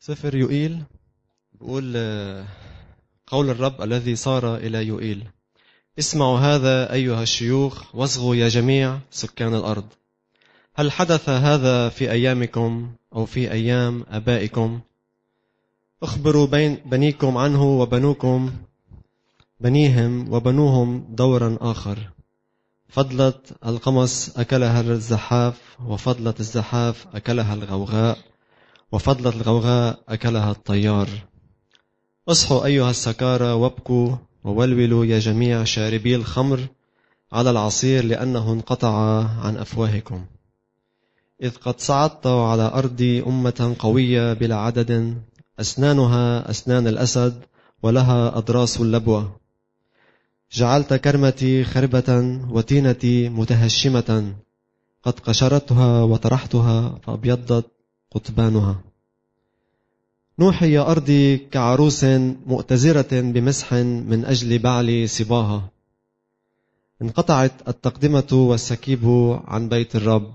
سفر يوئيل بقول قول الرب الذي صار إلى يوئيل اسمعوا هذا أيها الشيوخ واصغوا يا جميع سكان الأرض. هل حدث هذا في أيامكم أو في أيام أبائكم؟ اخبروا بين بنيكم عنه وبنوكم بنيهم وبنوهم دورا آخر. فضلة القمص أكلها الزحاف وفضلة الزحاف أكلها الغوغاء. وفضلة الغوغاء أكلها الطيار. أصحوا أيها السكارى وابكوا وولولوا يا جميع شاربي الخمر على العصير لأنه انقطع عن أفواهكم. إذ قد صعدت على أرضي أمة قوية بلا عدد أسنانها أسنان الأسد ولها أضراس اللبوة. جعلت كرمتي خربة وتينتي متهشمة. قد قشرتها وطرحتها فأبيضت قطبانها. نوحي يا أرضي كعروس مؤتزرة بمسح من أجل بعل صباها. انقطعت التقدمة والسكيب عن بيت الرب.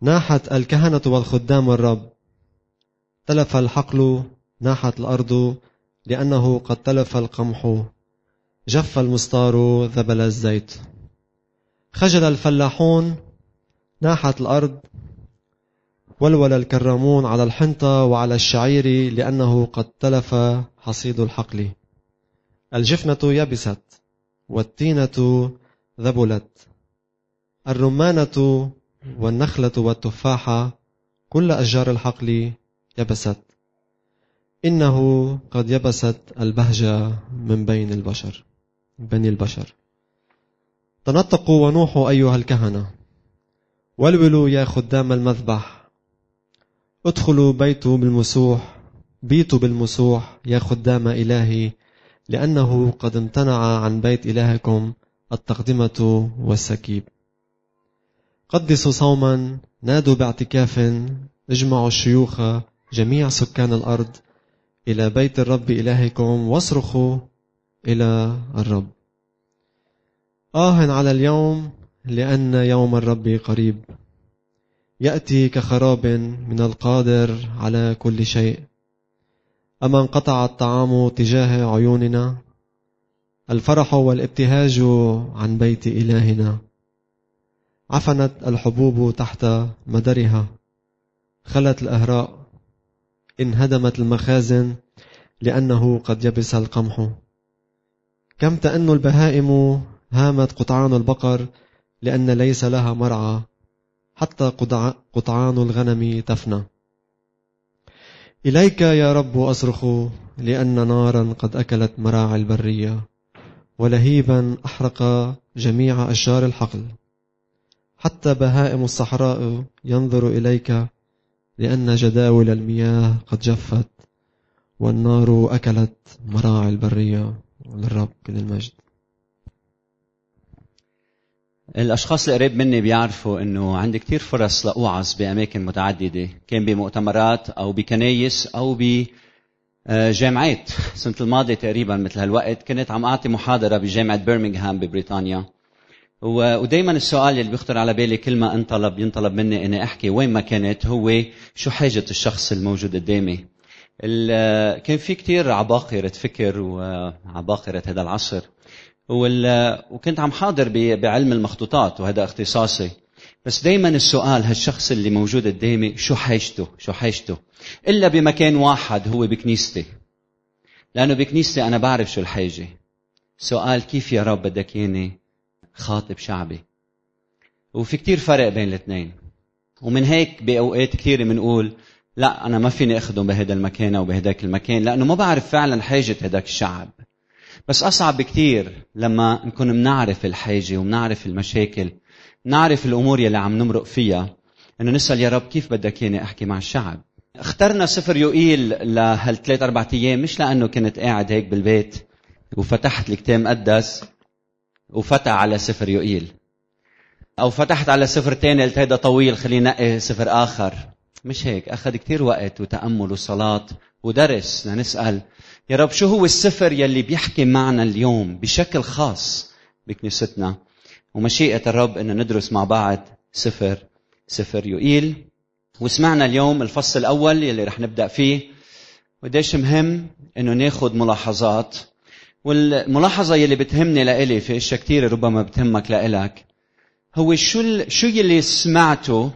ناحت الكهنة والخدام الرب. تلف الحقل ناحت الأرض لأنه قد تلف القمح. جف المستار ذبل الزيت. خجل الفلاحون ناحت الأرض. ولول الكرامون على الحنطة وعلى الشعير لأنه قد تلف حصيد الحقل. الجفنة يبست والتينة ذبلت. الرمانة والنخلة والتفاحة كل أشجار الحقل يبست. إنه قد يبست البهجة من بين البشر بني البشر. تنطقوا ونوحوا أيها الكهنة. ولولوا يا خدام المذبح ادخلوا بيتوا بالمسوح بيتوا بالمسوح يا خدام إلهي لأنه قد امتنع عن بيت إلهكم التقدمة والسكيب. قدسوا صوما نادوا باعتكاف اجمعوا الشيوخ جميع سكان الأرض إلى بيت الرب إلهكم واصرخوا إلى الرب. آه على اليوم لأن يوم الرب قريب. يأتي كخراب من القادر على كل شيء. أما انقطع الطعام تجاه عيوننا الفرح والابتهاج عن بيت إلهنا. عفنت الحبوب تحت مدرها. خلت الأهراء انهدمت المخازن لأنه قد يبس القمح. كم تأن البهائم هامت قطعان البقر لأن ليس لها مرعى. حتى قطعان الغنم تفنى. إليك يا رب أصرخ لأن نارا قد أكلت مراعي البرية ولهيبا أحرق جميع أشجار الحقل. حتى بهائم الصحراء ينظر إليك لأن جداول المياه قد جفت والنار أكلت مراعي البرية. للرب كل المجد الأشخاص القريب مني بيعرفوا إنه عندي كثير فرص لأوعظ بأماكن متعددة. كان بمؤتمرات أو بكنايس أو بجامعات السنة الماضية تقريبا مثل هالوقت كنت عم أعطي محاضرة بجامعة برمنغهام ببريطانيا. ودائما السؤال اللي بيخطر على بالي كل ما انطلب ينطلب مني إني أحكي وين ما كنت هو شو حاجة الشخص الموجود قدامي. كان في كتير عباقرة فكر وعباقرة هذا العصر. وكنت عم حاضر بعلم المخطوطات وهذا اختصاصي. بس دايما السؤال هالشخص اللي موجود قدامي شو حاجته؟ شو حاجته؟ إلا بمكان واحد هو بكنيستي. لأنه بكنيستي أنا بعرف شو الحاجة. سؤال كيف يا رب بدك ياني خاطب شعبي؟ وفي كتير فرق بين الاثنين. ومن هيك بأوقات كثيره بنقول لا أنا ما فيني أخدم بهذا المكان أو بهداك المكان لأنه ما بعرف فعلا حاجة هداك الشعب. بس أصعب بكتير لما نكون منعرف الحاجة ومنعرف المشاكل نعرف الأمور يلي عم نمرق فيها. إنه نسأل يا رب كيف بدك إياني أحكي مع الشعب؟ اخترنا سفر يوئيل لهالثلاث أربع أيام مش لأنه كنت قاعد هيك بالبيت وفتحت الكتاب مقدس وفتح على سفر يوئيل أو فتحت على سفر تاني قلت هيدا طويل خلينا نقي سفر آخر. مش هيك أخذ كتير وقت وتأمل وصلاة ودرس لنسأل يا رب شو هو السفر يلي بيحكي معنا اليوم بشكل خاص بكنيستنا؟ ومشيئة الرب أن ندرس مع بعض سفر سفر يوئيل. وسمعنا اليوم الفصل الأول يلي رح نبدأ فيه. وقديش مهم إنه ناخد ملاحظات. والملاحظة يلي بتهمني لإلي في أشياء كثيرة ربما بتهمك لإلك هو شو شو يلي سمعته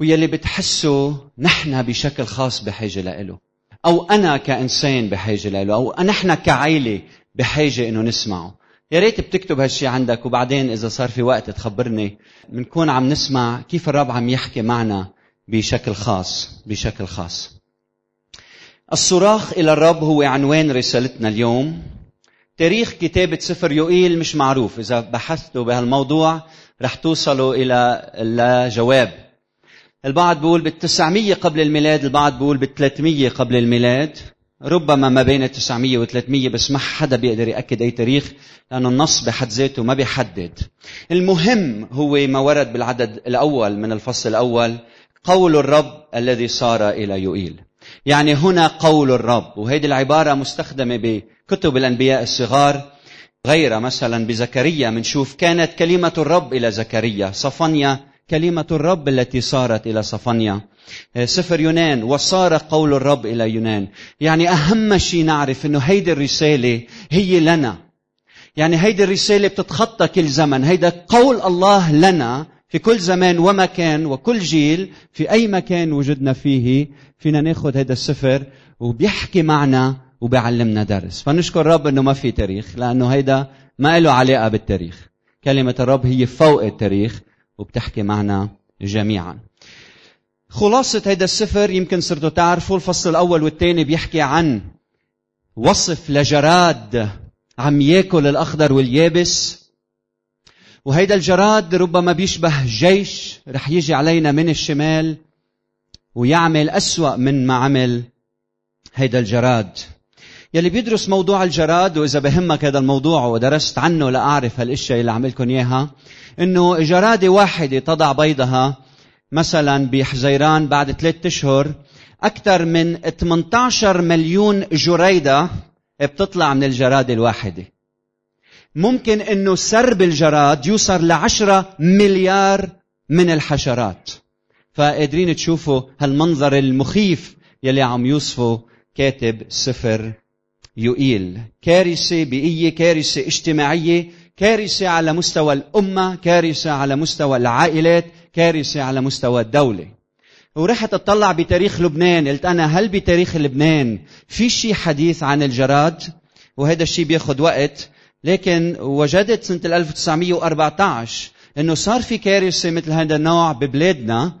ويلي بتحسه نحن بشكل خاص بحاجة لإله. أو أنا كإنسان بحاجة لإله أو نحن كعائلة بحاجة إنه نسمعه. يا ريت بتكتب هالشي عندك وبعدين إذا صار في وقت تخبرني بنكون عم نسمع كيف الرب عم يحكي معنا بشكل خاص بشكل خاص. الصراخ إلى الرب هو عنوان رسالتنا اليوم. تاريخ كتابة سفر يوئيل مش معروف إذا بحثتوا بهالموضوع رح توصلوا إلى جواب البعض بيقول بالتسعمية قبل الميلاد البعض بيقول بالثلاثمية قبل الميلاد. ربما ما بين 900 و 300 بس ما حدا بيقدر يأكد أي تاريخ لأنه النص بحد ذاته ما بيحدد. المهم هو ما ورد بالعدد الأول من الفصل الأول قول الرب الذي صار إلى يوئيل. يعني هنا قول الرب وهذه العبارة مستخدمة بكتب الأنبياء الصغار غير مثلا بزكريا. منشوف كانت كلمة الرب إلى زكريا صفنيا كلمة الرب التي صارت إلى صفنيا سفر يونان وصار قول الرب إلى يونان. يعني أهم شيء نعرف أنه هيدي الرسالة هي لنا. يعني هيدي الرسالة بتتخطى كل زمن. هيدا قول الله لنا في كل زمان ومكان وكل جيل في أي مكان وجدنا فيه. فينا ناخذ هذا السفر وبيحكي معنا وبيعلمنا درس. فنشكر الرب إنه ما في تاريخ لأنه هيدا ما له علاقة بالتاريخ. كلمة الرب هي فوق التاريخ. وبتحكي معنا جميعا. خلاصة هيدا السفر يمكن صرتوا تعرفوا الفصل الأول والثاني بيحكي عن وصف لجراد عم ياكل الأخضر واليابس. وهيدا الجراد ربما بيشبه جيش رح يجي علينا من الشمال ويعمل أسوأ من ما عمل هيدا الجراد. يلي بيدرس موضوع الجراد وإذا بهمك هذا الموضوع ودرست عنه لأعرف هالأشياء اللي عملكم إياها إنه جراده واحدة تضع بيضها مثلا بحزيران بعد ثلاثة أشهر أكثر من 18 مليون جريدة بتطلع من الجرادة الواحدة. ممكن إنه سرب الجراد يوصل لعشرة مليار من الحشرات. فقادرين تشوفوا هالمنظر المخيف يلي عم يوصفه كاتب سفر يؤيل كارثة بيئية كارثة اجتماعية. كارثة على مستوى الأمة كارثة على مستوى العائلات كارثة على مستوى الدولة. ورحت اطلع بتاريخ لبنان. قلت أنا هل بتاريخ لبنان في شيء حديث عن الجراد؟ وهذا الشيء بياخذ وقت. لكن وجدت سنة 1914 إنه صار في كارثة مثل هذا النوع ببلادنا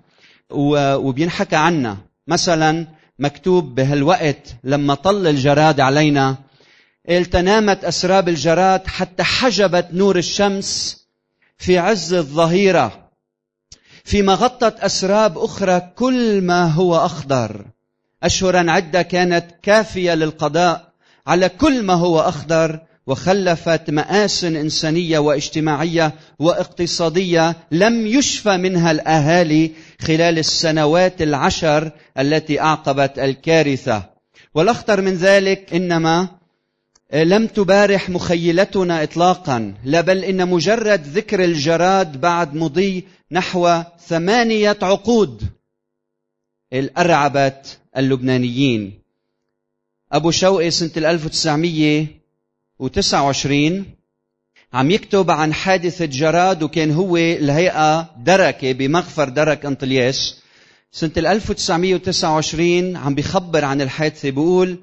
وبينحكى عنها. مثلا مكتوب بهالوقت لما طل الجراد علينا التنامت أسراب الجراد حتى حجبت نور الشمس في عز الظهيرة فيما غطت أسراب أخرى كل ما هو أخضر. أشهرا عدة كانت كافية للقضاء على كل ما هو أخضر وخلفت مآسن إنسانية واجتماعية واقتصادية لم يشفى منها الأهالي خلال السنوات العشر التي أعقبت الكارثة. والأخطر من ذلك إنما لم تبارح مخيلتنا إطلاقا لا بل إن مجرد ذكر الجراد بعد مضي نحو ثمانية عقود. الأرعبت اللبنانيين. أبو شوقي سنة 1900 و29 عم يكتب عن حادثة جراد وكان هو الهيئة دركة بمغفر درك أنطلياس. سنة 1929 عم بيخبر عن الحادثة بيقول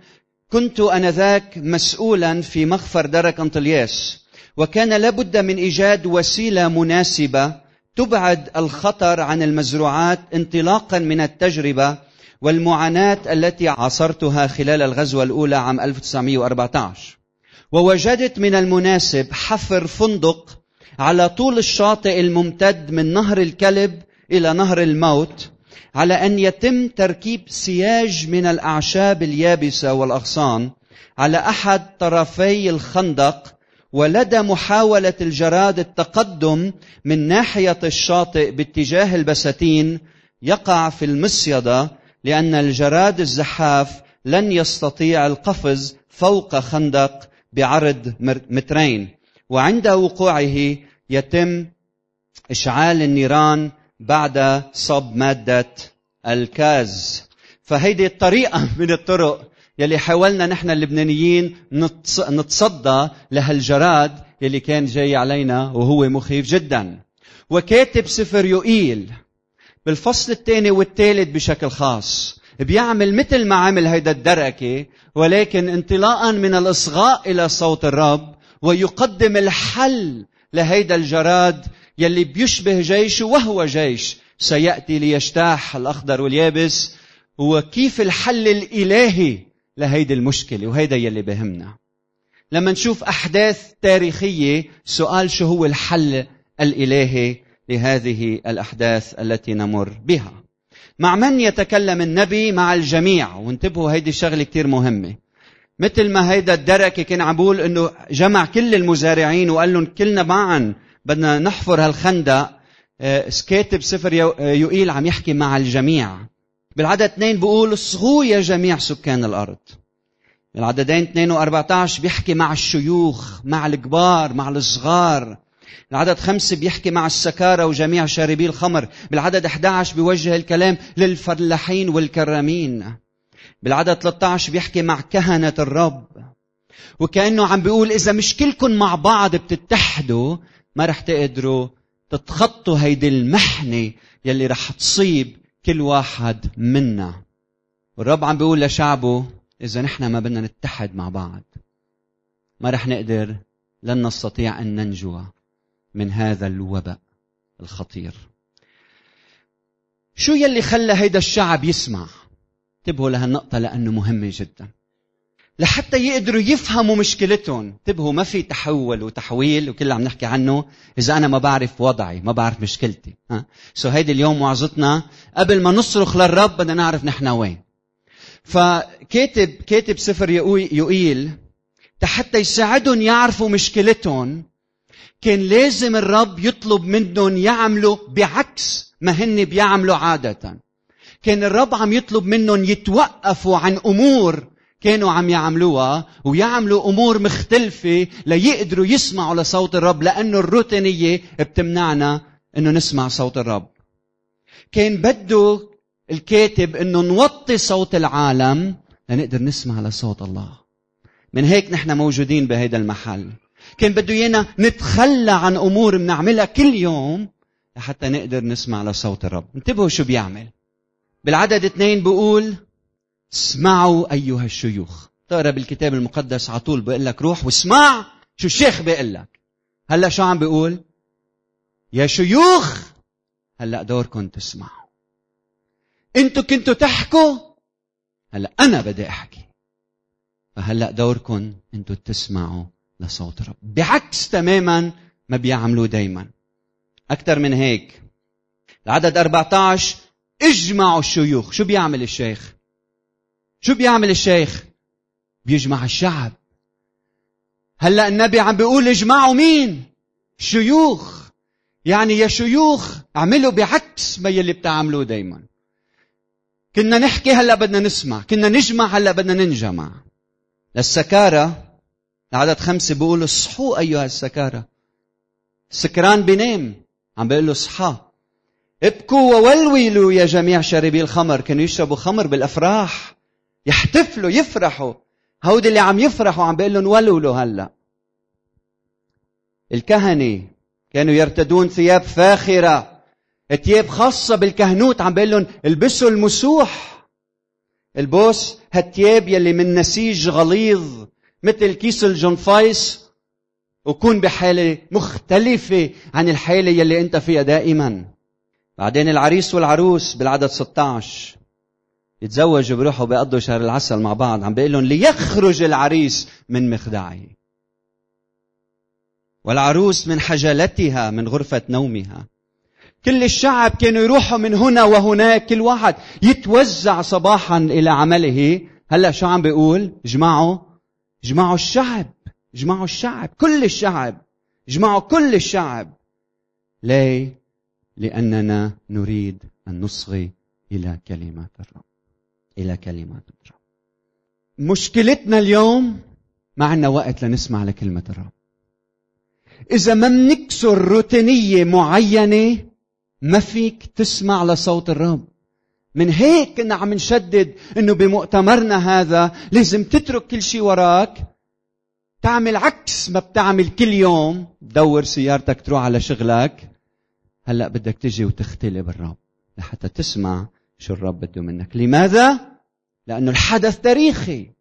كنت أنذاك مسؤولا في مغفر درك انطلياس وكان لابد من إيجاد وسيلة مناسبة تبعد الخطر عن المزروعات انطلاقا من التجربة والمعاناة التي عاصرتها خلال الغزوة الأولى عام 1914 ووجدت من المناسب حفر فندق على طول الشاطئ الممتد من نهر الكلب إلى نهر الموت على أن يتم تركيب سياج من الأعشاب اليابسة والأغصان على أحد طرفي الخندق ولدى محاولة الجراد التقدم من ناحية الشاطئ باتجاه البساتين يقع في المصيده لأن الجراد الزحاف لن يستطيع القفز فوق خندق بعرض مترين. وعند وقوعه يتم إشعال النيران بعد صب مادة الكاز. فهيدي الطريقة من الطرق يلي حاولنا نحن اللبنانيين نتصدى لهالجراد يلي كان جاي علينا وهو مخيف جدا. وكاتب سفر يوئيل بالفصل الثاني والثالث بشكل خاص بيعمل مثل ما عمل هيدا الدركة ولكن انطلاقا من الإصغاء إلى صوت الرب ويقدم الحل لهيدا الجراد يلي بيشبه جيش وهو جيش. سيأتي ليجتاح الأخضر واليابس. وكيف الحل الإلهي لهيدي المشكلة وهيدا يلي بهمنا. لما نشوف أحداث تاريخية سؤال شو هو الحل الإلهي لهذه الأحداث التي نمر بها؟ مع من يتكلم النبي مع الجميع؟ وانتبهوا هيدي الشغلة كتير مهمة. مثل ما هيدا الدركة كان عم بقول إنه جمع كل المزارعين وقال لهم كلنا معا بدنا نحفر هالخندق. آه، كاتب سفر يوئيل عم يحكي مع الجميع. بالعدد اثنين بقول اصغوا يا جميع سكان الأرض. بالعددين اثنين و14 بيحكي مع الشيوخ مع الكبار مع الصغار. العدد خمسة بيحكي مع السكارة وجميع شاربي الخمر. بالعدد 11 بيوجه الكلام للفلاحين والكرامين. بالعدد 13 بيحكي مع كهنة الرب. وكأنه عم بيقول إذا مش كلكم مع بعض بتتحدوا ما رح تقدروا تتخطوا هيدي المحنة يلي رح تصيب كل واحد منا. والرب عم بيقول لشعبه إذا نحن ما بدنا نتحد مع بعض ما رح نقدر لن نستطيع أن ننجو من هذا الوباء الخطير. شو يلي خلى هيدا الشعب يسمع؟ انتبهوا لهالنقطة لأنه مهمة جدا. لحتى يقدروا يفهموا مشكلتهم. انتبهوا ما في تحول وتحويل وكل عم نحكي عنه. إذا أنا ما بعرف وضعي ما بعرف مشكلتي. ها؟ سو هيدي اليوم وعظتنا قبل ما نصرخ للرب بدنا نعرف نحن وين. فكاتب كاتب سفر يوئيل حتى يساعدهم يعرفوا مشكلتهم كان لازم الرب يطلب منهم يعملوا بعكس ما هن بيعملوا عادة. كان الرب عم يطلب منهم يتوقفوا عن أمور كانوا عم يعملوها ويعملوا أمور مختلفة ليقدروا يسمعوا لصوت الرب لأنه الروتينية بتمنعنا أنه نسمع صوت الرب. كان بده الكاتب أنه نوطي صوت العالم لنقدر نسمع لصوت الله. من هيك نحن موجودين بهذا المحل. كان بده إيانا نتخلى عن أمور بنعملها كل يوم لحتى نقدر نسمع لصوت الرب. انتبهوا شو بيعمل. بالعدد اثنين بقول اسمعوا أيها الشيوخ. تقرأ بالكتاب المقدس على طول بيقول لك روح واسمع شو الشيخ بيقول لك. هلا شو عم بيقول؟ يا شيوخ هلا دوركم تسمعوا. أنتوا كنتوا تحكوا؟ هلا أنا بدي أحكي. فهلا دوركم أنتوا تسمعوا لصوت الرب بعكس تماما ما بيعملوا دايما. أكثر من هيك. العدد 14 اجمعوا الشيوخ. شو بيعمل الشيخ؟ شو بيعمل الشيخ؟ بيجمع الشعب. هلأ النبي عم بيقول اجمعوا مين؟ شيوخ. يعني يا شيوخ اعملوا بعكس ما يلي بتعملوه دايما. كنا نحكي هلأ بدنا نسمع كنا نجمع هلأ بدنا ننجمع. للسكارة العدد خمسة بيقول اصحوا أيها السكارى السكران بينام عم بيقول له اصحى. ابكوا وولولوا يا جميع شاربي الخمر. كانوا يشربوا خمر بالأفراح. يحتفلوا يفرحوا. هودي اللي عم يفرحوا عم بيقول لهم ولولوا هلا. الكهنة كانوا يرتدون ثياب فاخرة. ثياب خاصة بالكهنوت عم بيقول لهم البسوا المسوح. البوس هالثياب يلي من نسيج غليظ مثل كيس الجنفايس وكون بحالة مختلفة عن الحالة يلي أنت فيها دائما. بعدين العريس والعروس بالعدد 16 يتزوجوا بيروحوا بيقضوا شهر العسل مع بعض عم بيقول لهم ليخرج العريس من مخدعه والعروس من حجلتها من غرفة نومها. كل الشعب كانوا يروحوا من هنا وهناك كل واحد يتوزع صباحا إلى عمله. هلأ شو عم بيقول؟ اجمعوا اجمعوا الشعب اجمعوا الشعب كل الشعب اجمعوا كل الشعب. ليه؟ لأننا نريد أن نصغي إلى كلمات الرب. إلى كلمات الرب. مشكلتنا اليوم ما عندنا وقت لنسمع لكلمة الرب. إذا ما بنكسر روتينية معينة ما فيك تسمع لصوت الرب. من هيك كنا عم نشدد إنه بمؤتمرنا هذا لازم تترك كل شيء وراك. تعمل عكس ما بتعمل كل يوم. تدور سيارتك تروح على شغلك. هلأ بدك تجي وتختلي بالرب لحتى تسمع شو الرب بده منك؟ لماذا؟ لأنه الحدث تاريخي.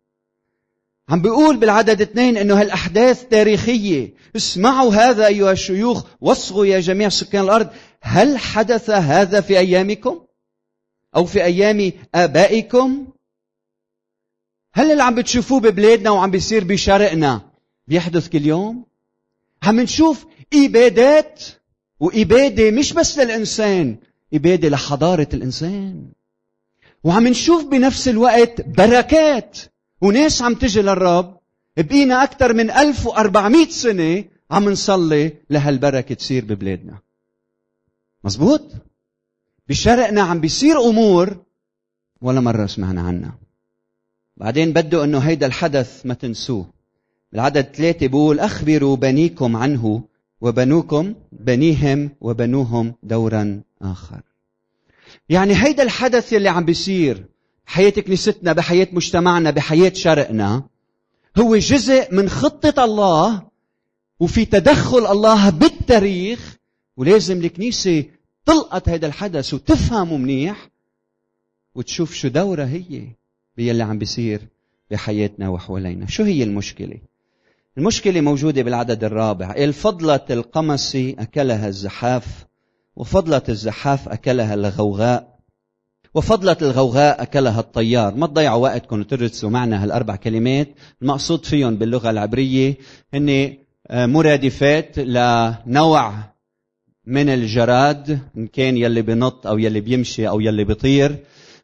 عم بيقول بالعدد اثنين إنه هالأحداث تاريخية. اسمعوا هذا أيها الشيوخ واصغوا يا جميع سكان الأرض. هل حدث هذا في أيامكم؟ أو في أيام آبائكم؟ هل اللي عم بتشوفوه ببلادنا وعم بيصير بشرقنا بيحدث كل يوم؟ عم نشوف إبادات وإبادة مش بس للإنسان إبادة لحضارة الإنسان. وعم نشوف بنفس الوقت بركات. وناس عم تجي للرب بقينا أكثر من 1400 سنة عم نصلي لهالبركة تصير ببلادنا. مزبوط؟ بشرقنا عم بيصير أمور ولا مرة سمعنا عنها. بعدين بده إنه هيدا الحدث ما تنسوه. بالعدد ثلاثة بيقول أخبروا بنيكم عنه وبنوكم بنيهم وبنوهم دورا آخر. يعني هيدا الحدث يلي عم بيصير بحياة كنيستنا بحياة مجتمعنا بحياة شرقنا هو جزء من خطة الله وفي تدخل الله بالتاريخ ولازم الكنيسة تلقط هذا الحدث وتفهمه منيح وتشوف شو دورها هي باللي عم بيصير بحياتنا وحوالينا شو هي المشكلة؟ المشكلة موجودة بالعدد الرابع. الفضلة القمص أكلها الزحاف وفضلة الزحاف أكلها الغوغاء وفضلة الغوغاء أكلها الطيار. ما تضيعوا وقتكم وتدرسوا معنا هالأربع كلمات. المقصود فيهم باللغة العبرية هن آه، مرادفات لنوع من الجراد إن كان يلي بنط أو يلي بيمشي أو يلي بيطير.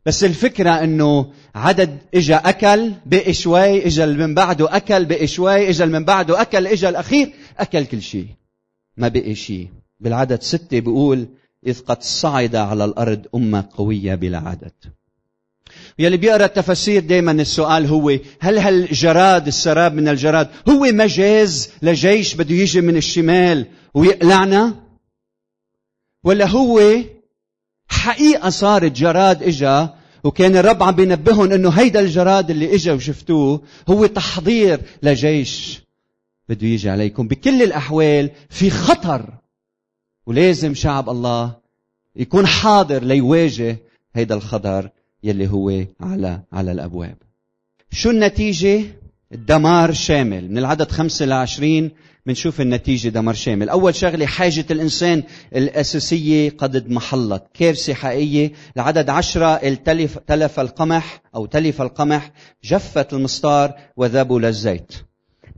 بس الفكرة إنه عدد إجا أكل بقي شوي إجا من بعده أكل بقي شوي إجا من بعده أكل إجا الأخير أكل كل شيء ما بقي شيء بالعدد ستة بيقول إذ قد صعد على الأرض أمة قوية بلا عدد. يلي بيقرأ التفاسير دائما السؤال هو هل هالجراد السراب من الجراد هو مجاز لجيش بده يجي من الشمال ويقلعنا؟ ولا هو حقيقة صارت جراد إجا وكان الرب عم بينبههم إنه هيدا الجراد اللي إجا وشفتوه هو تحضير لجيش. بده يجي عليكم. بكل الأحوال في خطر ولازم شعب الله يكون حاضر ليواجه هيدا الخطر يلي هو على على الأبواب. شو النتيجة؟ الدمار شامل. من العدد خمسة لعشرين بنشوف النتيجة دمار شامل. أول شغلة حاجة الإنسان الأساسية قد اضمحلت كارثة حقيقية. العدد عشرة التلف تلف القمح أو تلف القمح جفت المسطار وذابوا للزيت.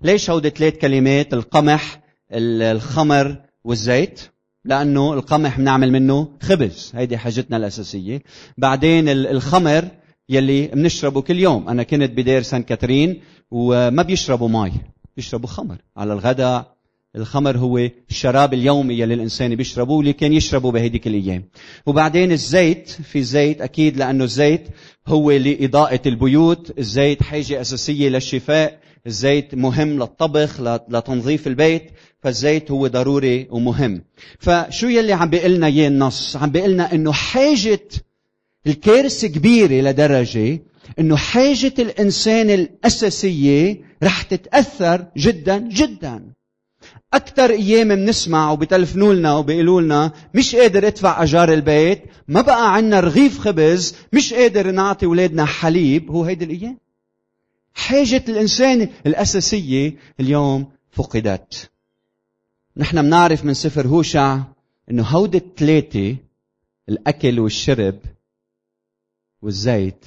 ليش هودي ثلاث كلمات؟ القمح الخمر والزيت؟ لأنه القمح بنعمل منه خبز. هيدي حاجتنا الأساسية. بعدين الخمر يلي بنشربه كل يوم. أنا كنت بدير سان كاترين وما بيشربوا مي بيشربوا خمر. على الغداء الخمر هو الشراب اليومي يلي الإنسان بيشربه واللي كان يشربه بهديك الأيام. وبعدين الزيت في زيت أكيد لأنه الزيت هو لإضاءة البيوت. الزيت حاجة أساسية للشفاء. الزيت مهم للطبخ لتنظيف البيت. فالزيت هو ضروري ومهم. فشو يلي عم بيقلنا اياه النص؟ عم بيقلنا إنه حاجة الكارثة كبيرة لدرجة إنه حاجة الإنسان الأساسية رح تتأثر جدا جدا. أكثر أيام بنسمع وبتلفنوا لنا وبيقولوا لنا مش قادر أدفع أجار البيت، ما بقى عنا رغيف خبز، مش قادر نعطي أولادنا حليب، هو هيدي الأيام. حاجة الإنسان الأساسية اليوم فقدت. نحن بنعرف من سفر هوشع إنه هودي الثلاثة الأكل والشرب والزيت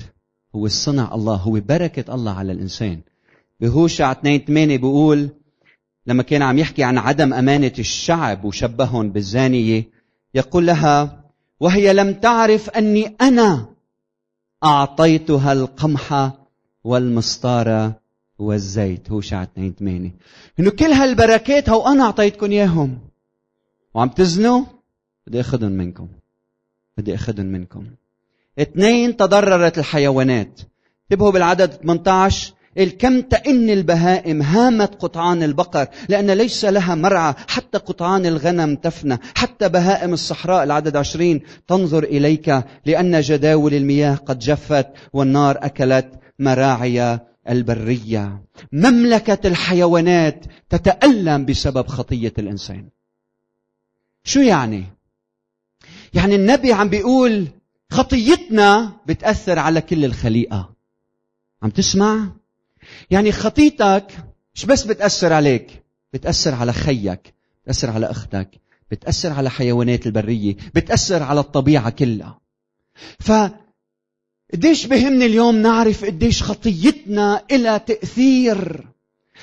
هو صنع الله هو بركة الله على الإنسان. بهوشع 2 8 بيقول لما كان عم يحكي عن عدم أمانة الشعب وشبههم بالزانية يقول لها وهي لم تعرف أني أنا أعطيتها القمح والمسطرة والزيت. هوشع 2 8 إنه كل هالبركات هو أنا أعطيتكم إياهم. وعم تزنوا؟ بدي أخذهم منكم. بدي أخذهم منكم. اثنين تضررت الحيوانات. انتبهوا بالعدد 18 كم تئن البهائم هامت قطعان البقر؟ لأن ليس لها مرعى. حتى قطعان الغنم تفنى. حتى بهائم الصحراء العدد عشرين. تنظر إليك لأن جداول المياه قد جفت والنار أكلت مراعي البرية. مملكة الحيوانات تتألم بسبب خطية الإنسان. شو يعني؟ يعني النبي عم بيقول خطيتنا بتأثر على كل الخليقة. عم تسمع؟ يعني خطيتك مش بس بتأثر عليك بتأثر على خيك بتأثر على أختك بتأثر على حيوانات البرية بتأثر على الطبيعة كلها. ف قديش بهمني اليوم نعرف قديش خطيتنا إلى تأثير.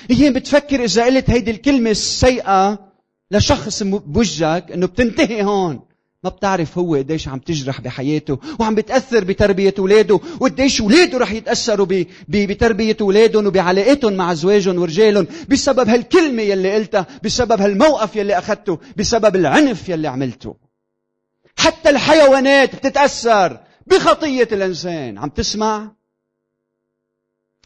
هي بتفكر إذا قلت هيدي الكلمة السيئة لشخص بوجهك إنه بتنتهي هون. ما بتعرف هو قديش عم تجرح بحياته وعم بتأثر بتربية أولاده وقديش أولاده رح يتأثروا بتربية أولادهم وبعلاقتهم مع أزواجهم ورجالهم بسبب هالكلمة يلي قلتها بسبب هالموقف يلي أخذته بسبب العنف يلي عملته. حتى الحيوانات بتتأثر بخطية الإنسان. عم تسمع؟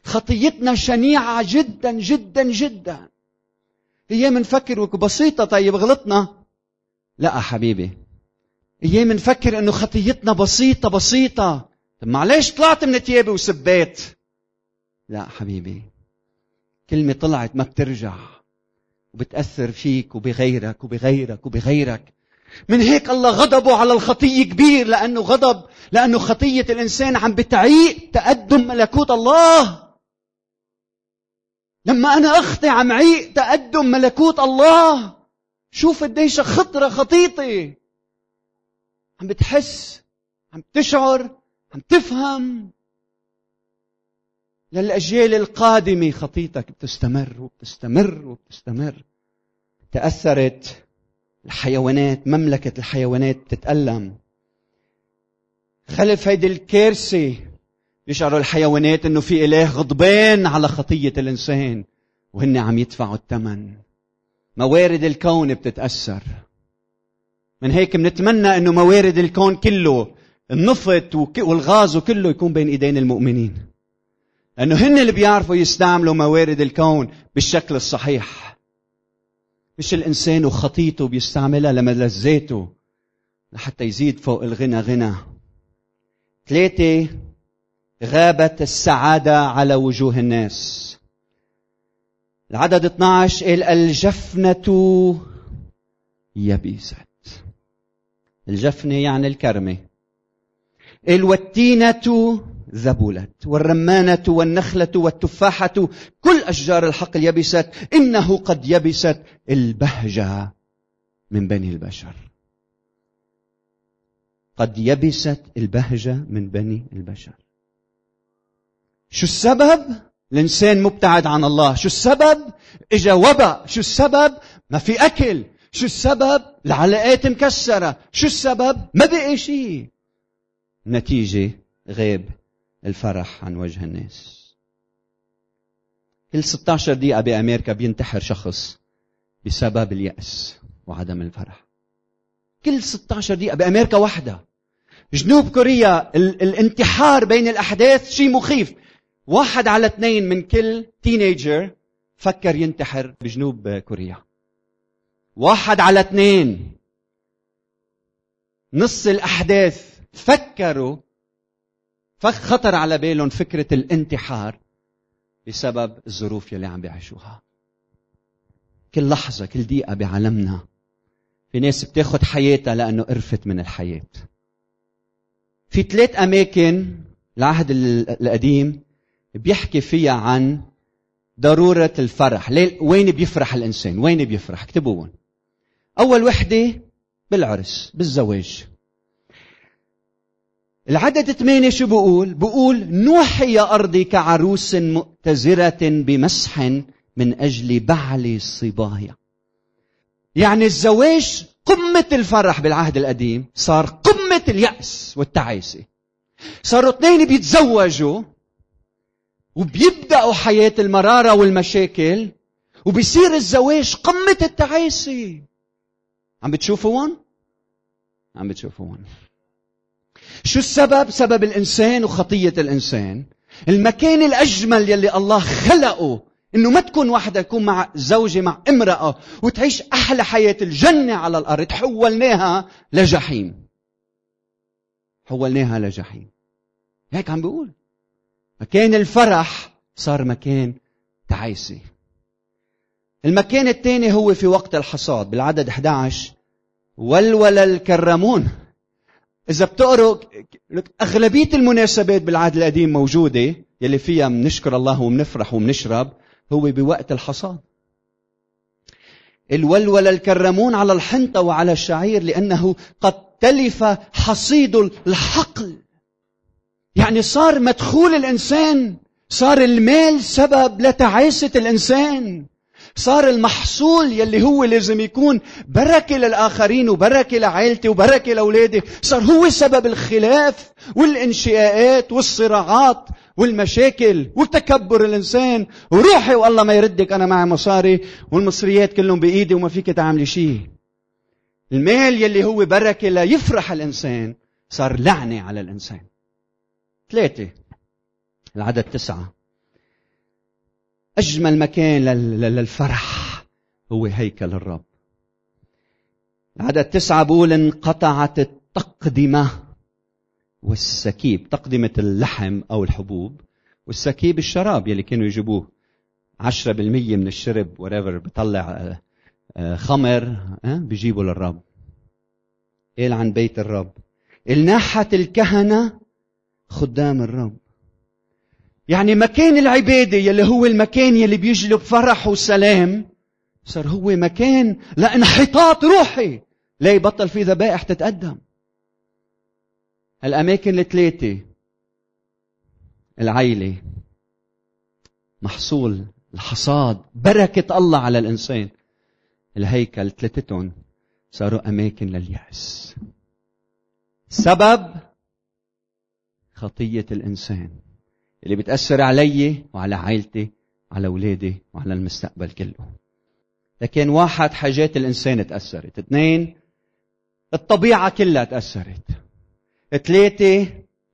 خطيتنا شنيعة جدا جدا جدا. هي منفكر بسيطة طيب غلطنا؟ لا حبيبي. أيام نفكر إنه خطيتنا بسيطة بسيطة. طب معلش طلعت من ثيابي وسبيت. لا حبيبي كلمة طلعت ما بترجع وبتأثر فيك وبغيرك وبغيرك وبغيرك. من هيك الله غضبه على الخطية كبير لأنه غضب لأنه خطية الإنسان عم بتعيق تقدم ملكوت الله. لما أنا أخطي عم عيق تقدم ملكوت الله. شوف قديش خطرة خطيتي. عم بتحس عم تشعر عم تفهم. للأجيال القادمة خطيتك بتستمر وبتستمر وبتستمر. تأثرت الحيوانات مملكة الحيوانات بتتألم خلف هيدي الكارثة يشعروا الحيوانات إنه في إله غضبان على خطية الإنسان وهن عم يدفعوا الثمن موارد الكون بتتأثر. من هيك بنتمنى إنه موارد الكون كله النفط والغاز وكله يكون بين إيدين المؤمنين. لأنه هن اللي بيعرفوا يستعملوا موارد الكون بالشكل الصحيح. مش الإنسان وخطيته بيستعملها لملذاته لحتى يزيد فوق الغنى غنى. ثلاثة غابت السعادة على وجوه الناس. العدد 12 قال الجفنة يبست الجفنة يعني الكرمة الوتينة ذبلت والرمانة والنخلة والتفاحة كل أشجار الحقل يبست إنه قد يبست البهجة من بني البشر قد يبست البهجة من بني البشر شو السبب؟ الإنسان مبتعد عن الله شو السبب؟ إجا وباء شو السبب؟ ما في أكل شو السبب؟ العلاقات مكسرة. شو السبب؟ ما بقي شيء نتيجة غيب الفرح عن وجه الناس. كل 16 دقيقة بأمريكا بينتحر شخص بسبب اليأس وعدم الفرح. كل 16 دقيقة بأمريكا واحدة جنوب كوريا الانتحار بين الأحداث شيء مخيف. واحد على اثنين من كل تينيجر فكر ينتحر بجنوب كوريا. واحد على اثنين. نص الأحداث فكروا خطر على بالهم فكرة الانتحار بسبب الظروف يلي عم بيعيشوها. كل لحظة كل دقيقة بعالمنا في ناس بتاخد حياتها لأنه قرفت من الحياة. في ثلاث أماكن العهد القديم بيحكي فيها عن ضرورة الفرح. وين بيفرح الإنسان؟ وين بيفرح؟ اكتبوهم أول وحدة بالعرس بالزواج. العدد ثمانية شو بقول؟ بقول نوحي يا أرضي كعروس مؤتزرة بمسح من أجل بعل صبايا. يعني الزواج قمة الفرح بالعهد القديم صار قمة اليأس والتعاسة. صاروا اثنين بيتزوجوا وبيبدأوا حياة المرارة والمشاكل وبيصير الزواج قمة التعاسة. عم بتشوفوا هون؟ عم بتشوفوا هون. شو السبب؟ سبب الإنسان وخطية الإنسان. المكان الأجمل يلي الله خلقه إنه ما تكون واحدة تكون مع زوجة مع امرأة وتعيش أحلى حياة الجنة على الأرض. حولناها لجحيم. حولناها لجحيم. هيك عم بيقول مكان الفرح صار مكان تعيسة. المكان الثاني هو في وقت الحصاد بالعدد 11 ولول الكرمون. إذا بتقروا أغلبية المناسبات بالعهد القديم موجودة يلي فيها بنشكر الله وبنفرح وبنشرب هو بوقت الحصاد. الولول الكرمون على الحنطة وعلى الشعير لأنه قد تلف حصيد الحقل. يعني صار مدخول الإنسان صار المال سبب لتعاسة الإنسان. صار المحصول يلي هو لازم يكون بركة للآخرين وبركة لعائلتي وبركة لأولادي صار هو سبب الخلاف والانشقاقات والصراعات والمشاكل وتكبر الإنسان. وروحي والله ما يردك أنا معي مصاري والمصريات كلهم بإيدي وما فيك تعملي شيء المال يلي هو بركة ليفرح الإنسان صار لعنة على الإنسان. ثلاثة العدد تسعة. أجمل مكان للفرح هو هيكل الرب. العدد تسعة بقول انقطعت التقدمة والسكيب تقدمة اللحم أو الحبوب والسكيب الشراب يلي كانوا يجيبوه. عشرة بالمية من الشرب وريفر بطلع آه، آه، خمر آه، بيجيبوا للرب. قال عن بيت الرب الناحت الكهنة خدام الرب. يعني مكان العبادة يلي هو المكان يلي بيجلب فرح وسلام صار هو مكان لانحطاط روحي لا يبطل في ذبائح تتقدم. الأماكن الثلاثة. العيلة. محصول الحصاد. بركة الله على الإنسان. الهيكل ثلاثتهم. صاروا أماكن لليأس. سبب؟ خطية الإنسان. اللي بتأثر علي وعلى عائلتي وعلى أولادي وعلى المستقبل كله. لكن واحد حاجات الإنسان تأثرت اثنين الطبيعة كلها تأثرت. ثلاثة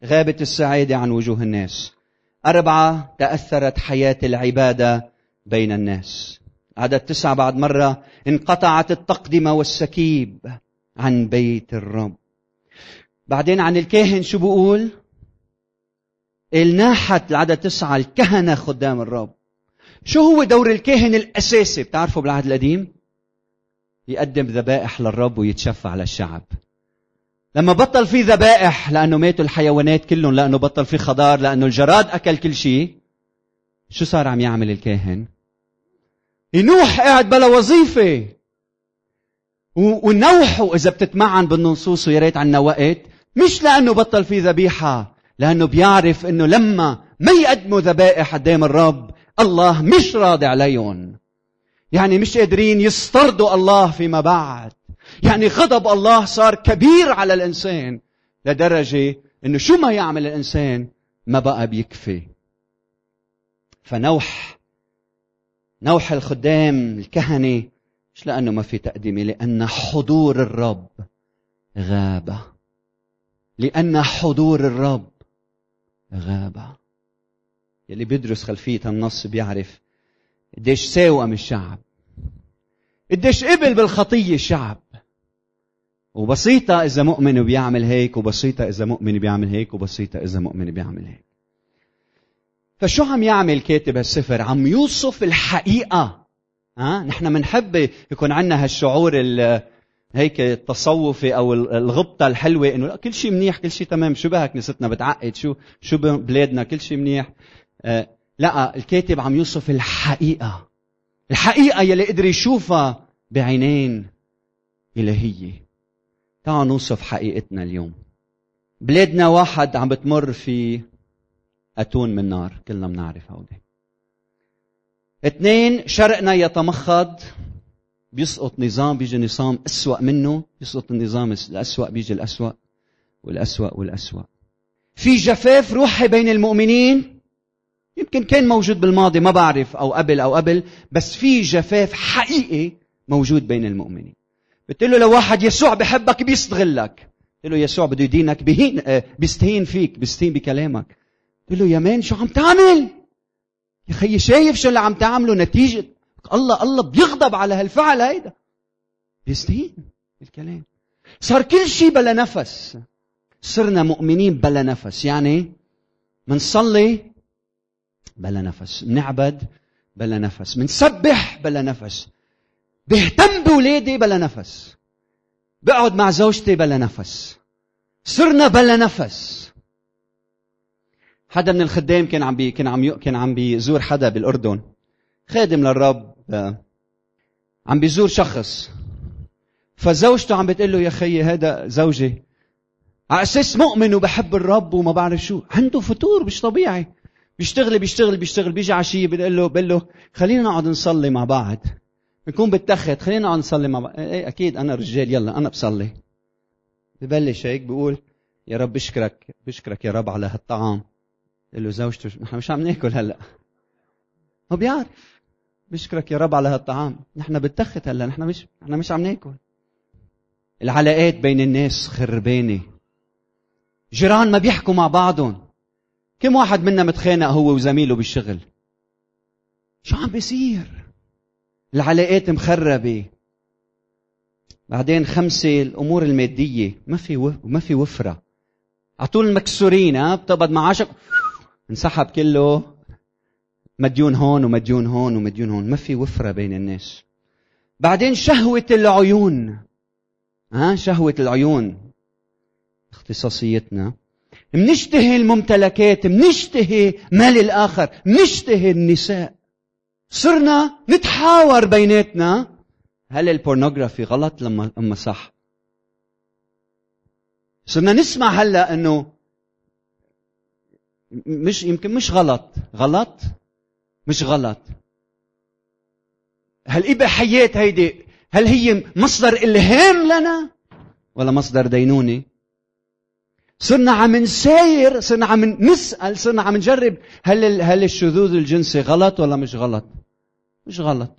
غابت السعادة عن وجوه الناس. أربعة تأثرت حياة العبادة بين الناس. عدد تسعة بعد مرة انقطعت التقدمة والسكيب عن بيت الرب. بعدين عن الكاهن شو بقول؟ الناحت العدد تسعة الكهنة خدام الرب. شو هو دور الكاهن الأساسي؟ بتعرفوا بالعهد القديم؟ يقدم ذبائح للرب ويتشفع للشعب لما بطل في ذبائح لأنه ماتوا الحيوانات كلهم لأنه بطل في خضار لأنه الجراد أكل كل شيء شو صار عم يعمل الكاهن؟ ينوح قاعد بلا وظيفة. ونوحوا إذا بتتمعن بالنصوص ويا ريت عنا وقت مش لأنه بطل في ذبيحة. لأنه بيعرف أنه لما ما يقدموا ذبائح قدام الرب الله مش راضي عليهم. يعني مش قادرين يسترضوا الله فيما بعد. يعني غضب الله صار كبير على الإنسان لدرجة أنه شو ما يعمل الإنسان ما بقى بيكفي. فنوح نوح الخدام الكهنة مش لأنه ما في تقدمة لأن حضور الرب غاب لأن حضور الرب غاب يلي بيدرس خلفية النص بيعرف قديش ساوم الشعب. قديش قبل بالخطية الشعب. وبسيطة إذا مؤمن بيعمل هيك وبسيطة إذا مؤمن بيعمل هيك وبسيطة إذا مؤمن بيعمل هيك. فشو عم يعمل كاتب السفر عم يوصف الحقيقة. ها؟ نحن بنحب يكون عندنا هالشعور هيك التصوفي أو الغبطة الحلوة إنه كل شيء منيح كل شيء تمام. شو بها كنيستنا بتعقد. شو شو بلادنا؟ كل شيء منيح. آه لا الكاتب عم يوصف الحقيقة. الحقيقة يلي قدر يشوفها بعينين إلهية. تعالوا نوصف حقيقتنا اليوم. بلادنا واحد عم بتمر في أتون من نار. كلنا بنعرف هودي. اثنين شرقنا يتمخض. بيسقط نظام بيجي نظام أسوأ منه يسقط النظام الأسوأ بيجي الأسوأ والأسوأ والأسوأ. في جفاف روحي بين المؤمنين يمكن كان موجود بالماضي ما بعرف أو قبل أو قبل بس في جفاف حقيقي موجود بين المؤمنين. بتقول له لو واحد يسوع بحبك بيستغلك. قلت له يسوع بده يدينك بهين آه، بيستهين فيك بيستهين بكلامك. بقول له يا مان شو عم تعمل؟ يا خيي شايف شو اللي عم تعمله نتيجة الله الله بيغضب على هالفعل هيدا بيستهين الكلام صار كل شيء بلا نفس. صرنا مؤمنين بلا نفس. يعني منصلي بلا نفس. منعبد بلا نفس. منسبح بلا نفس. بهتم بولادي بلا نفس. بقعد مع زوجتي بلا نفس. صرنا بلا نفس. حدا من الخدام كان عم بي كان عم كان عم بيزور حدا بالأردن. خادم للرب. عم بيزور شخص. فزوجته عم بتقول له يا خيي هذا زوجي. على أساس مؤمن وبحب الرب وما بعرف شو. عنده فتور مش طبيعي. بيشتغل بيشتغل بيشتغل بيجي عشيه بيقول له بقول له خلينا نقعد نصلي مع بعض. بنكون بالتخت خلينا نقعد نصلي مع بعض. إيه أكيد أنا رجال يلا أنا بصلي. ببلش هيك بقول يا رب بشكرك بشكرك يا رب على هالطعام. قال له زوجته نحن مش عم ناكل هلأ. هو بيعرف. بشكرك يا رب على هالطعام نحن بالتخت هلا نحن مش نحن مش عم ناكل. العلاقات بين الناس خربانة. جيران ما بيحكوا مع بعضهم. كم واحد منا متخانق هو وزميله بالشغل؟ شو عم بيصير؟ العلاقات مخربة. بعدين خمسة الأمور المادية. ما في و... ما في وفرة. على طول المكسورين ها بتقبض معاشك انسحب كله. مديون هون ومديون هون ومديون هون. ما في وفرة بين الناس. بعدين شهوة العيون. ها شهوة العيون. اختصاصيتنا. منشتهي الممتلكات منشتهي مال الآخر منشتهي النساء. صرنا نتحاور بيناتنا. هل البورنوغرافي غلط؟ لما اما صح. صرنا نسمع هلا إنه مش يمكن مش غلط. غلط؟ مش غلط. هل إباحيات هيدي هل هي مصدر إلهام لنا؟ ولا مصدر دينونة صرنا عم نساير صرنا عم نسأل صرنا عم نجرب هل هل الشذوذ الجنسي غلط ولا مش غلط؟ مش غلط.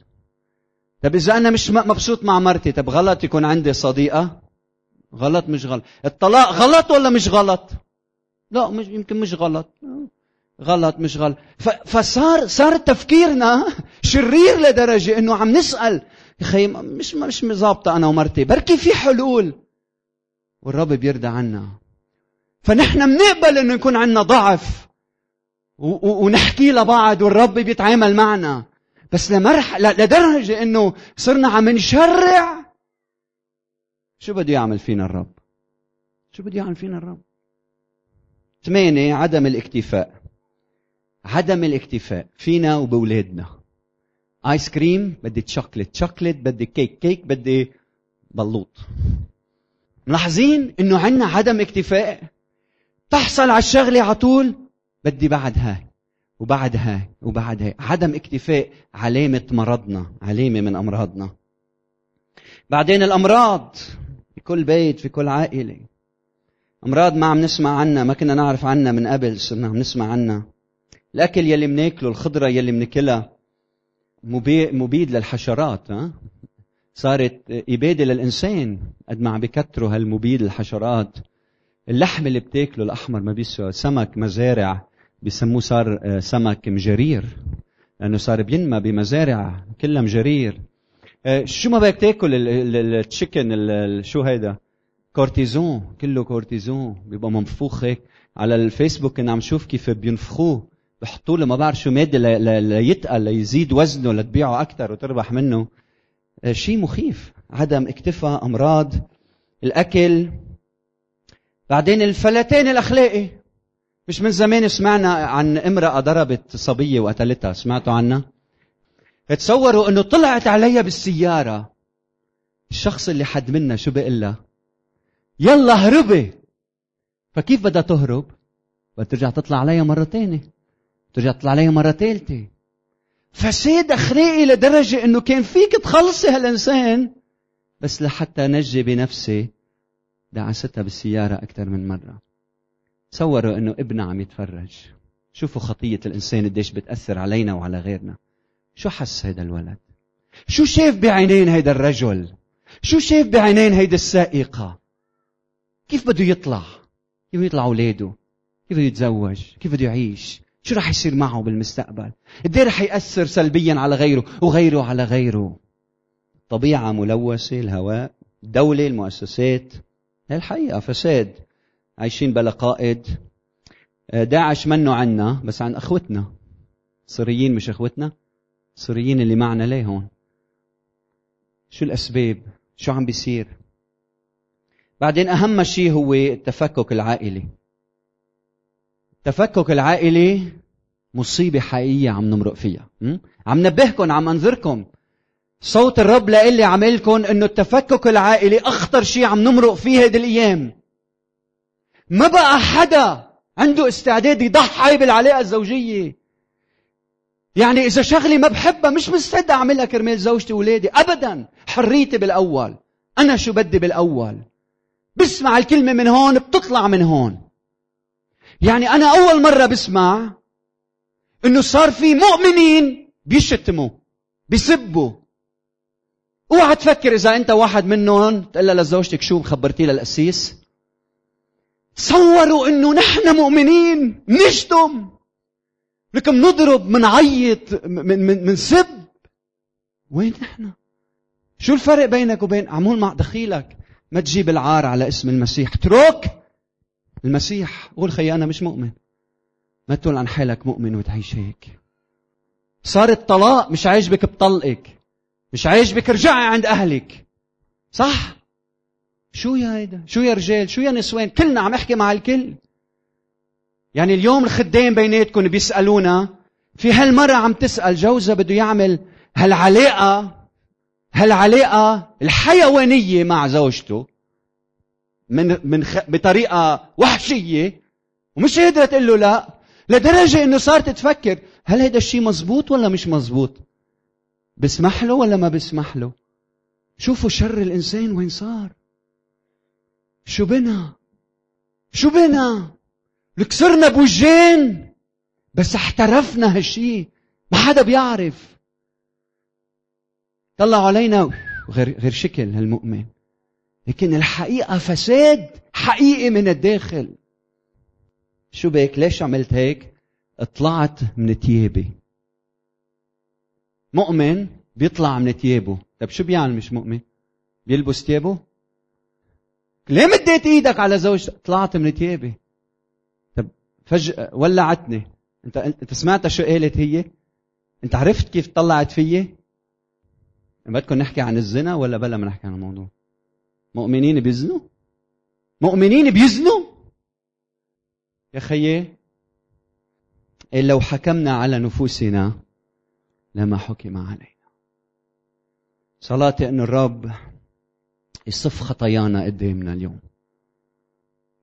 طب إذا أنا مش مبسوط مع مرتي طب غلط يكون عندي صديقة؟ غلط مش غلط. الطلاق غلط ولا مش غلط؟ لا مش يمكن مش غلط. غلط مش غلط. فصار صار تفكيرنا شرير لدرجة إنه عم نسأل. يا خي مش مش ظابطة أنا ومرتي بركي في حلول. والرب بيرضى عنا. فنحن بنقبل إنه يكون عندنا ضعف. ونحكي لبعض والرب بيتعامل معنا. بس لمرحلة لدرجة إنه صرنا عم نشرع. شو بده يعمل فينا الرب؟ شو بده يعمل فينا الرب؟ ثمانية عدم الاكتفاء. عدم الاكتفاء. فينا وبولادنا ice cream بدي chocolate. chocolate بدي كيك. كيك بدي بلوط. ملاحظين إنه عندنا عدم اكتفاء؟ تحصل على الشغلة على طول بدي بعد هاي وبعد هاي وبعد هاي. عدم اكتفاء علامة مرضنا علامة من أمراضنا. بعدين الأمراض في كل بيت في كل عائلة. أمراض ما عم نسمع عنها ما كنا نعرف عنها من قبل صرنا عم نسمع عنها. الأكل يلي مناكله الخضرة يلي مناكلها مبيد للحشرات ها؟ صارت إبادة للإنسان قد ما عم بكتروا هالمبيد للحشرات. اللحم اللي بتاكله الأحمر ما بيسوى سمك مزارع بسموه صار آه، سمك مجرير لأنه صار بينمى بمزارع كلها مجرير. آه، شو ما بدك تاكل ال chicken شو هيدا؟ كورتيزون كله كورتيزون بيبقى منفوخ هيك. على الفيسبوك كنا عم نشوف كيف بينفخوه. بحطوا له ما بعرف شو مادة ليتقل ليزيد وزنه لتبيعه أكثر وتربح منه. آه، شيء مخيف. عدم اكتفاء أمراض الأكل. بعدين الفلتان الأخلاقي. مش من زمان سمعنا عن امرأة ضربت صبية وقتلتها. سمعتوا عنها؟ تصوروا إنه طلعت عليها بالسيارة. الشخص اللي حد منا شو بيقول لها؟ يلا هربي فكيف بدها تهرب؟ بدها ترجع تطلع عليها مرة تانية. ترجع تطلع عليها مرة ثالثة فساد أخلاقي لدرجة أنه كان فيك تخلصي هالإنسان بس لحتى نجي بنفسي دعستها بالسيارة أكثر من مرة. تصوروا أنه ابنها عم يتفرج. شوفوا خطية الإنسان قديش بتأثر علينا وعلى غيرنا. شو حس هيدا الولد؟ شو شاف بعينين هيدا الرجل؟ شو شاف بعينين هيدا السائقة؟ كيف بده يطلع؟ كيف يطلع أولاده؟ كيف بده يتزوج؟ كيف بده يعيش؟ شو راح يصير معه بالمستقبل؟ قد راح يأثر سلبيا على غيره وغيره على غيره؟ طبيعة ملوثة الهواء الدولة المؤسسات. الحقيقة فساد. عايشين بلا قائد. آه، داعش منه عنا بس عن أخوتنا. السوريين مش أخوتنا. السوريين اللي معنا ليه هون؟ شو الأسباب؟ شو عم بيصير؟ بعدين أهم شيء هو التفكك العائلي. التفكك العائلي مصيبة حقيقية عم نمرق فيها عم نبهكم عم انذركم صوت الرب لإلي عملكم إنه التفكك العائلي أخطر شيء عم نمرق فيه هذه الأيام. ما بقى حدا عنده استعداد يضحي بالعلاقة الزوجية. يعني إذا شغلي ما بحبها مش مستعد أعملها كرمال زوجتي وولادي أبدا. حريتي بالأول. أنا شو بدي بالأول؟ بسمع الكلمة من هون بتطلع من هون. يعني أنا أول مرة بسمع إنه صار في مؤمنين بيشتموا بيسبوا. أوعى تفكر إذا أنت واحد منهم تقول لزوجتك شو خبرتي للقسيس؟ تصوروا إنه نحن مؤمنين نشتم. لكن نضرب منعيط من من من سب. وين نحن؟ شو الفرق بينك وبين عمول مع دخيلك ما تجيب العار على اسم المسيح. اترك المسيح قول خي أنا مش مؤمن. ما تقول عن حالك مؤمن وتعيش هيك. صار الطلاق مش عاجبك بطلقك مش عاجبك ارجعي عند أهلك. صح؟ شو يا هيدا؟ شو يا رجال؟ شو يا نسوان؟ كلنا عم احكي مع الكل. يعني اليوم الخدام بيناتكم بيسألونا في هالمرة عم تسأل جوزها بده يعمل هالعلاقة هالعلاقة الحيوانية مع زوجته. من من خ... بطريقة وحشية. ومش قادرة تقول له لا. لدرجة إنه صارت تفكر هل هذا الشيء مزبوط ولا مش مزبوط؟ بسمح له ولا ما بسمح له؟ شوفوا شر الإنسان وين صار. شو بنا شو بنا كسرنا بوجين بس احترفنا هالشي. ما حدا بيعرف. طلعوا علينا. غير غير شكل هالمؤمن. لكن الحقيقة فساد حقيقي من الداخل. شو بك ليش عملت هيك؟ طلعت من تيابي. مؤمن بيطلع من تيابه. طيب شو بيعمل مش مؤمن؟ بيلبس تيابه؟ ليه مديت إيدك على زوجتك طلعت من ثيابي طب فجأة ولعتني. انت انت سمعت شو قالت هي؟ انت عرفت كيف طلعت فيي؟ بدكم نحكي عن الزنا ولا بلا ما نحكي عن الموضوع؟ مؤمنين بيزنوا؟ مؤمنين بيزنوا؟ يا خيي لو حكمنا على نفوسنا لما حكم علينا. صلاتي أن الرب يصف خطايانا قدامنا اليوم.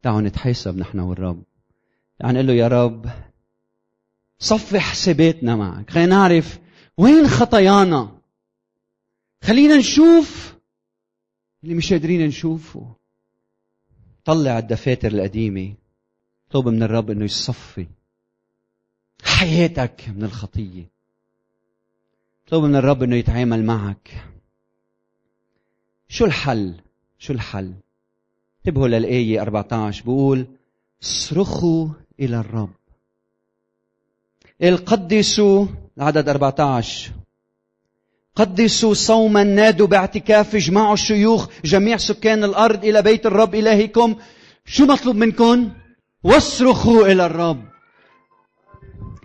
تعالوا نتحاسب نحن والرب. تعالوا نقول له يا رب صفي حساباتنا معك. خلينا نعرف وين خطايانا. خلينا نشوف اللي مش قادرين نشوفه. طلع الدفاتر القديمة. طلب من الرب إنه يصفي حياتك من الخطية. طلب من الرب إنه يتعامل معك. شو الحل؟ شو الحل؟ انتبهوا للآية 14 بقول صرخوا إلى الرب. القدسوا العدد 14 قدسوا صوما نادوا باعتكاف اجمعوا الشيوخ جميع سكان الأرض إلى بيت الرب إلهكم شو مطلوب منكم؟ واصرخوا إلى الرب.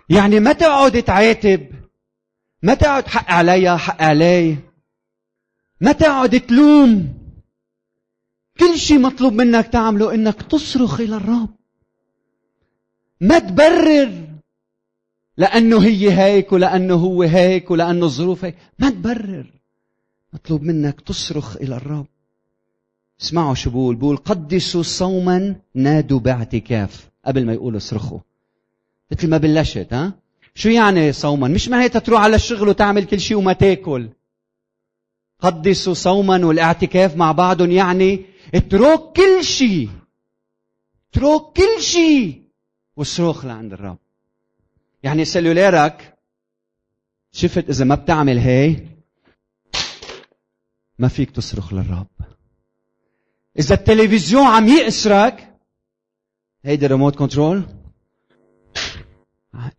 يعني ما تقعد تعاتب؟ ما تقعد حق عليا حق علي ما تقعد تلوم. كل شيء مطلوب منك تعمله إنك تصرخ إلى الرب. ما تبرر. لأنه هي هيك ولأنه هو هيك ولأنه الظروف هيك. ما تبرر. مطلوب منك تصرخ إلى الرب. اسمعوا شو بقول. بقول قدسوا صوما نادوا باعتكاف. قبل ما يقولوا اصرخوا. مثل ما بلشت ها؟ شو يعني صوما؟ مش معناتها تروح على الشغل وتعمل كل شيء وما تاكل. قدسوا صوما والاعتكاف مع بعضهم يعني اترك كل شيء. اترك كل شيء. وصرخ لعند الرب. يعني سلولارك شفت إذا ما بتعمل هي ما فيك تصرخ للرب. إذا التلفزيون عم يأسرك هيدي ريموت كنترول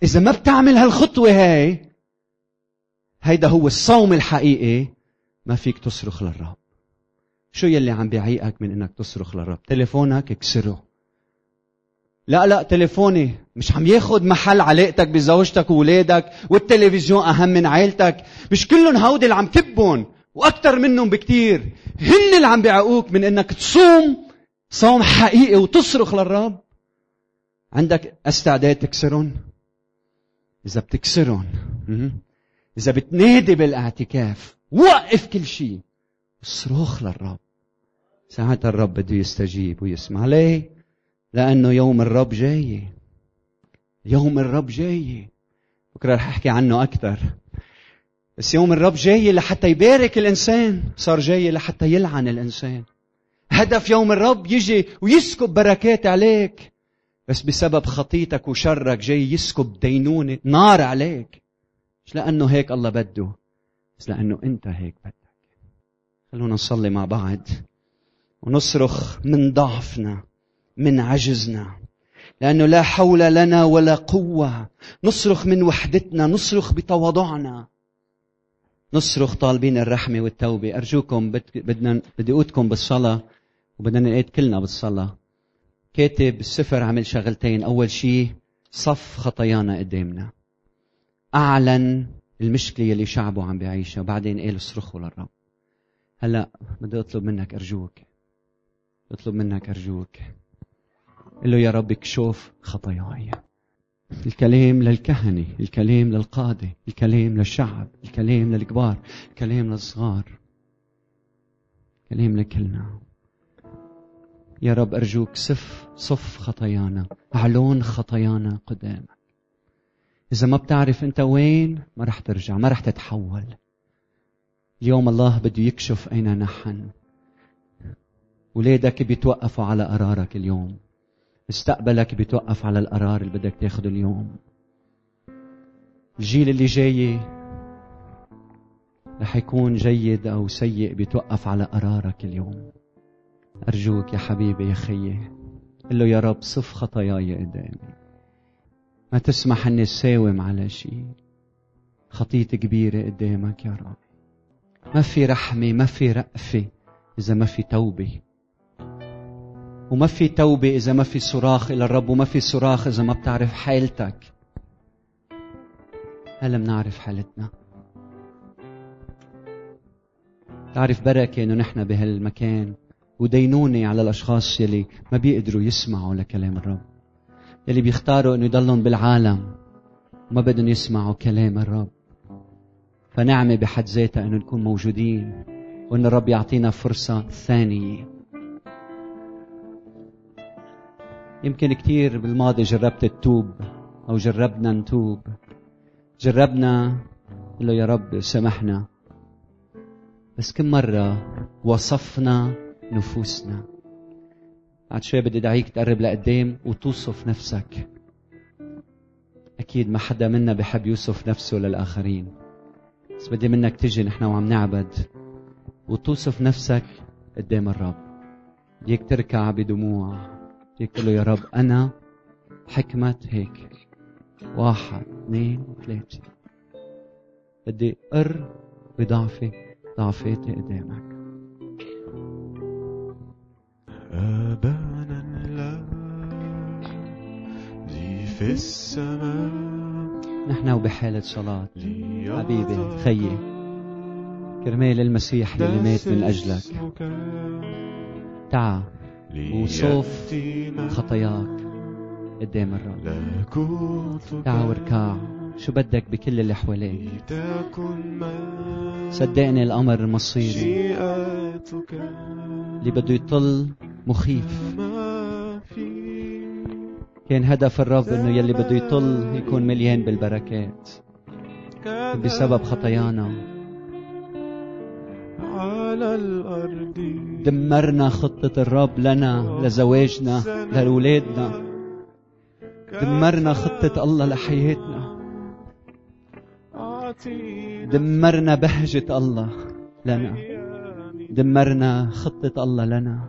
إذا ما بتعمل هالخطوة هاي هيدا هو الصوم الحقيقي ما فيك تصرخ للرب. شو يلي عم بيعيقك من إنك تصرخ للرب؟ تليفونك اكسره. لا لا تليفوني. مش عم ياخد محل علاقتك بزوجتك وولادك والتلفزيون أهم من عائلتك مش كلهم هودي اللي عم تبهم وأكثر منهم بكتير. هن اللي عم بيعقوك من إنك تصوم صوم حقيقي وتصرخ للرب. عندك استعداد تكسرهم؟ إذا بتكسرهم إذا بتنادي بالاعتكاف وقف كل شيء صرخ للرب. ساعتها الرب بده يستجيب ويسمع. ليه؟ لأنه يوم الرب جاي. يوم الرب جاي. بكرة رح أحكي عنه أكثر. بس يوم الرب جاي لحتى يبارك الإنسان. صار جاي لحتى يلعن الإنسان. هدف يوم الرب يجي ويسكب بركات عليك. بس بسبب خطيتك وشرك جاي يسكب دينونة نار عليك. مش لأنه هيك الله بده بس لأنه أنت هيك بدك. خلونا نصلي مع بعض ونصرخ من ضعفنا. من عجزنا. لأنه لا حول لنا ولا قوة. نصرخ من وحدتنا نصرخ بتواضعنا. نصرخ طالبين الرحمة والتوبة. أرجوكم بدنا بدي أوتكم بالصلاة وبدنا نقيت كلنا بالصلاة. كاتب السفر عمل شغلتين. أول شيء صف خطايانا قدامنا. أعلن المشكلة اللي شعبه عم بيعيشها وبعدين قال اصرخوا للرب. هلأ بدي أطلب منك أرجوك. أطلب منك أرجوك. قل له يا رب اكشف خطاياي. الكلام للكهنة الكلام للقادة الكلام للشعب الكلام للكبار الكلام للصغار كلام لكلنا. يا رب أرجوك صف صف خطايانا أعلون خطايانا قدامك. إذا ما بتعرف أنت وين ما رح ترجع ما رح تتحول. اليوم الله بده يكشف أين نحن. ولادك بيتوقفوا على قرارك اليوم. مستقبلك بيتوقف على القرار اللي بدك تاخده اليوم. الجيل اللي جاي رح يكون جيد أو سيء بيتوقف على قرارك اليوم. أرجوك يا حبيبي يا خيي قل له يا رب صف خطاياي قدامي. ما تسمح إني ساوم على شيء خطية كبيرة قدامك يا رب. ما في رحمة ما في رأفة إذا ما في توبة. وما في توبة إذا ما في صراخ إلى الرب وما في صراخ إذا ما بتعرف حالتك هلا بنعرف حالتنا تعرف بركة إنه نحن بهالمكان ودينونة على الأشخاص يلي ما بيقدروا يسمعوا لكلام الرب. يلي بيختاروا إنه يضلهم بالعالم وما بدهم يسمعوا كلام الرب. فنعمة بحد ذاتها إنه نكون موجودين وإن الرب يعطينا فرصة ثانية. يمكن كثير بالماضي جربت التوب أو جربنا نتوب. جربنا له يا رب سامحنا بس كم مرة وصفنا نفوسنا. بعد شوي بدي دعيك تقرب لقدام وتوصف نفسك. أكيد ما حدا منا بحب يوصف نفسه للآخرين. بس بدي منك تجي نحن وعم نعبد وتوصف نفسك قدام الرب. بديك تركع بدموع. بديك تقول له يا رب أنا حكمة هيك. واحد اثنين ثلاثة. بدي أقر بضعفي ضعفاتي قدامك. أبانا الذي في السماء. نحن وبحالة صلاة. حبيبي خيي. كرمال المسيح اللي مات من أجلك. تعا. وصوف خطاياك قدام الرب تعا واركع شو بدك بكل اللي حواليك؟ صدقني الأمر مصيري اللي بده يطل مخيف. كان هدف الرب إنه يلي بده يطل يكون مليان بالبركات. بسبب خطايانا. على الأرض. دمرنا خطة الرب لنا لزواجنا لأولادنا. دمرنا خطة الله لحياتنا. دمرنا بهجة الله لنا. دمرنا خطة الله لنا.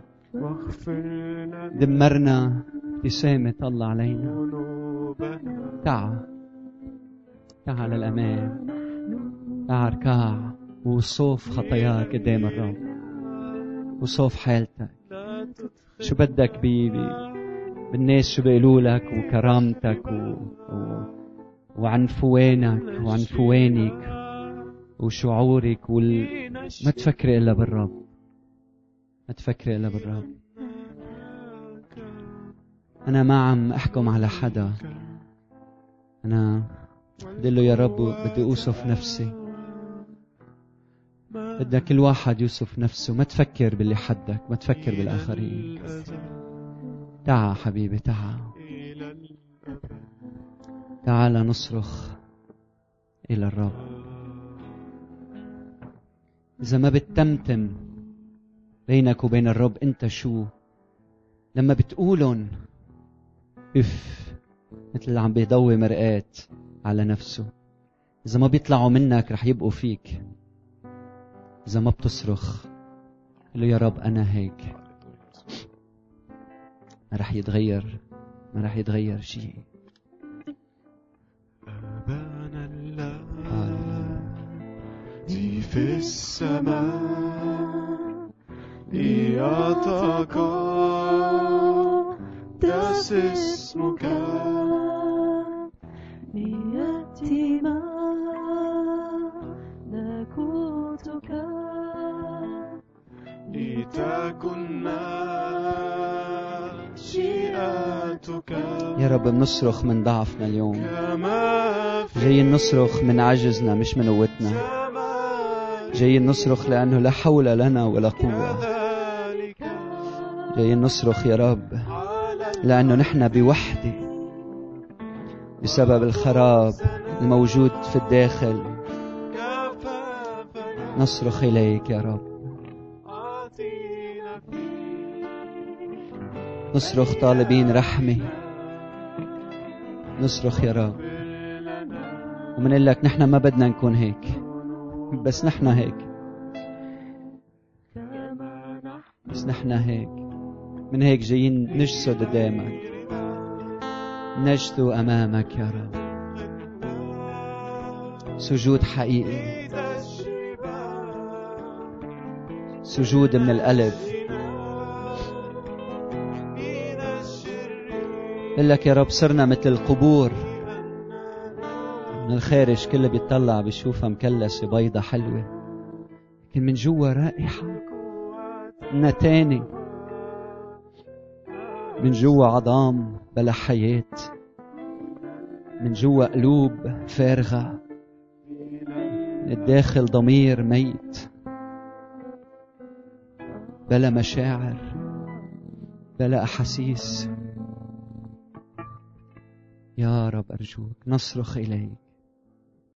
دمرنا ابتسامة الله علينا. تعا. تعال للأمام تعال اركع. وصوف خطاياك قدام الرب. وصوف حالتك شو بدك بي بي بالناس شو بيقولوا لك وكرامتك و... و... وعن فوانك وعن فوانك وشعورك وال... ما تفكري إلا بالرب. ما تفكري إلا بالرب. أنا ما عم أحكم على حدا. أنا بدي له يا رب بدي أوصف نفسي. بدنا كل واحد يوصف نفسه. ما تفكر باللي حدك ما تفكر بالآخرين. تعا حبيبي تعا. تعال نصرخ إلى الرب. إذا ما بتتمتم بينك وبين الرب أنت شو؟ لما بتقولن إف مثل اللي عم بيضوي مرآة على نفسه. إذا ما بيطلعوا منك رح يبقوا فيك. إذا ما بتصرخ قل له يا رب أنا هيك. ما رح يتغير ما رح يتغير شيء أبانا الذي في السماء ليتقدس اسمك. ليأتي ملكوتك لتكن مشيئتك يا رب بنصرخ من ضعفنا اليوم. جايين نصرخ من عجزنا مش من قوتنا. جايين نصرخ لأنه لا حول لنا ولا قوة. جايين نصرخ يا رب لأنه نحن بوحدة بسبب الخراب الموجود في الداخل. نصرخ إليك يا رب. نصرخ طالبين رحمة. نصرخ يا رب. ومنقول لك نحن ما بدنا نكون هيك. بس نحن هيك. بس نحن هيك. من هيك جايين نجسد قدامك. نجثو أمامك يا رب. سجود حقيقي. سجود من القلب بقول لك يا رب صرنا مثل القبور. من الخارج كله بيطلع بيشوفها مكلسة بيضة حلوة. لكن من جوا رائحة. نتانة من جوا عظام بلا حياة. من جوا قلوب فارغة. من الداخل ضمير ميت. بلا مشاعر بلا أحاسيس. يا رب أرجوك نصرخ إليك.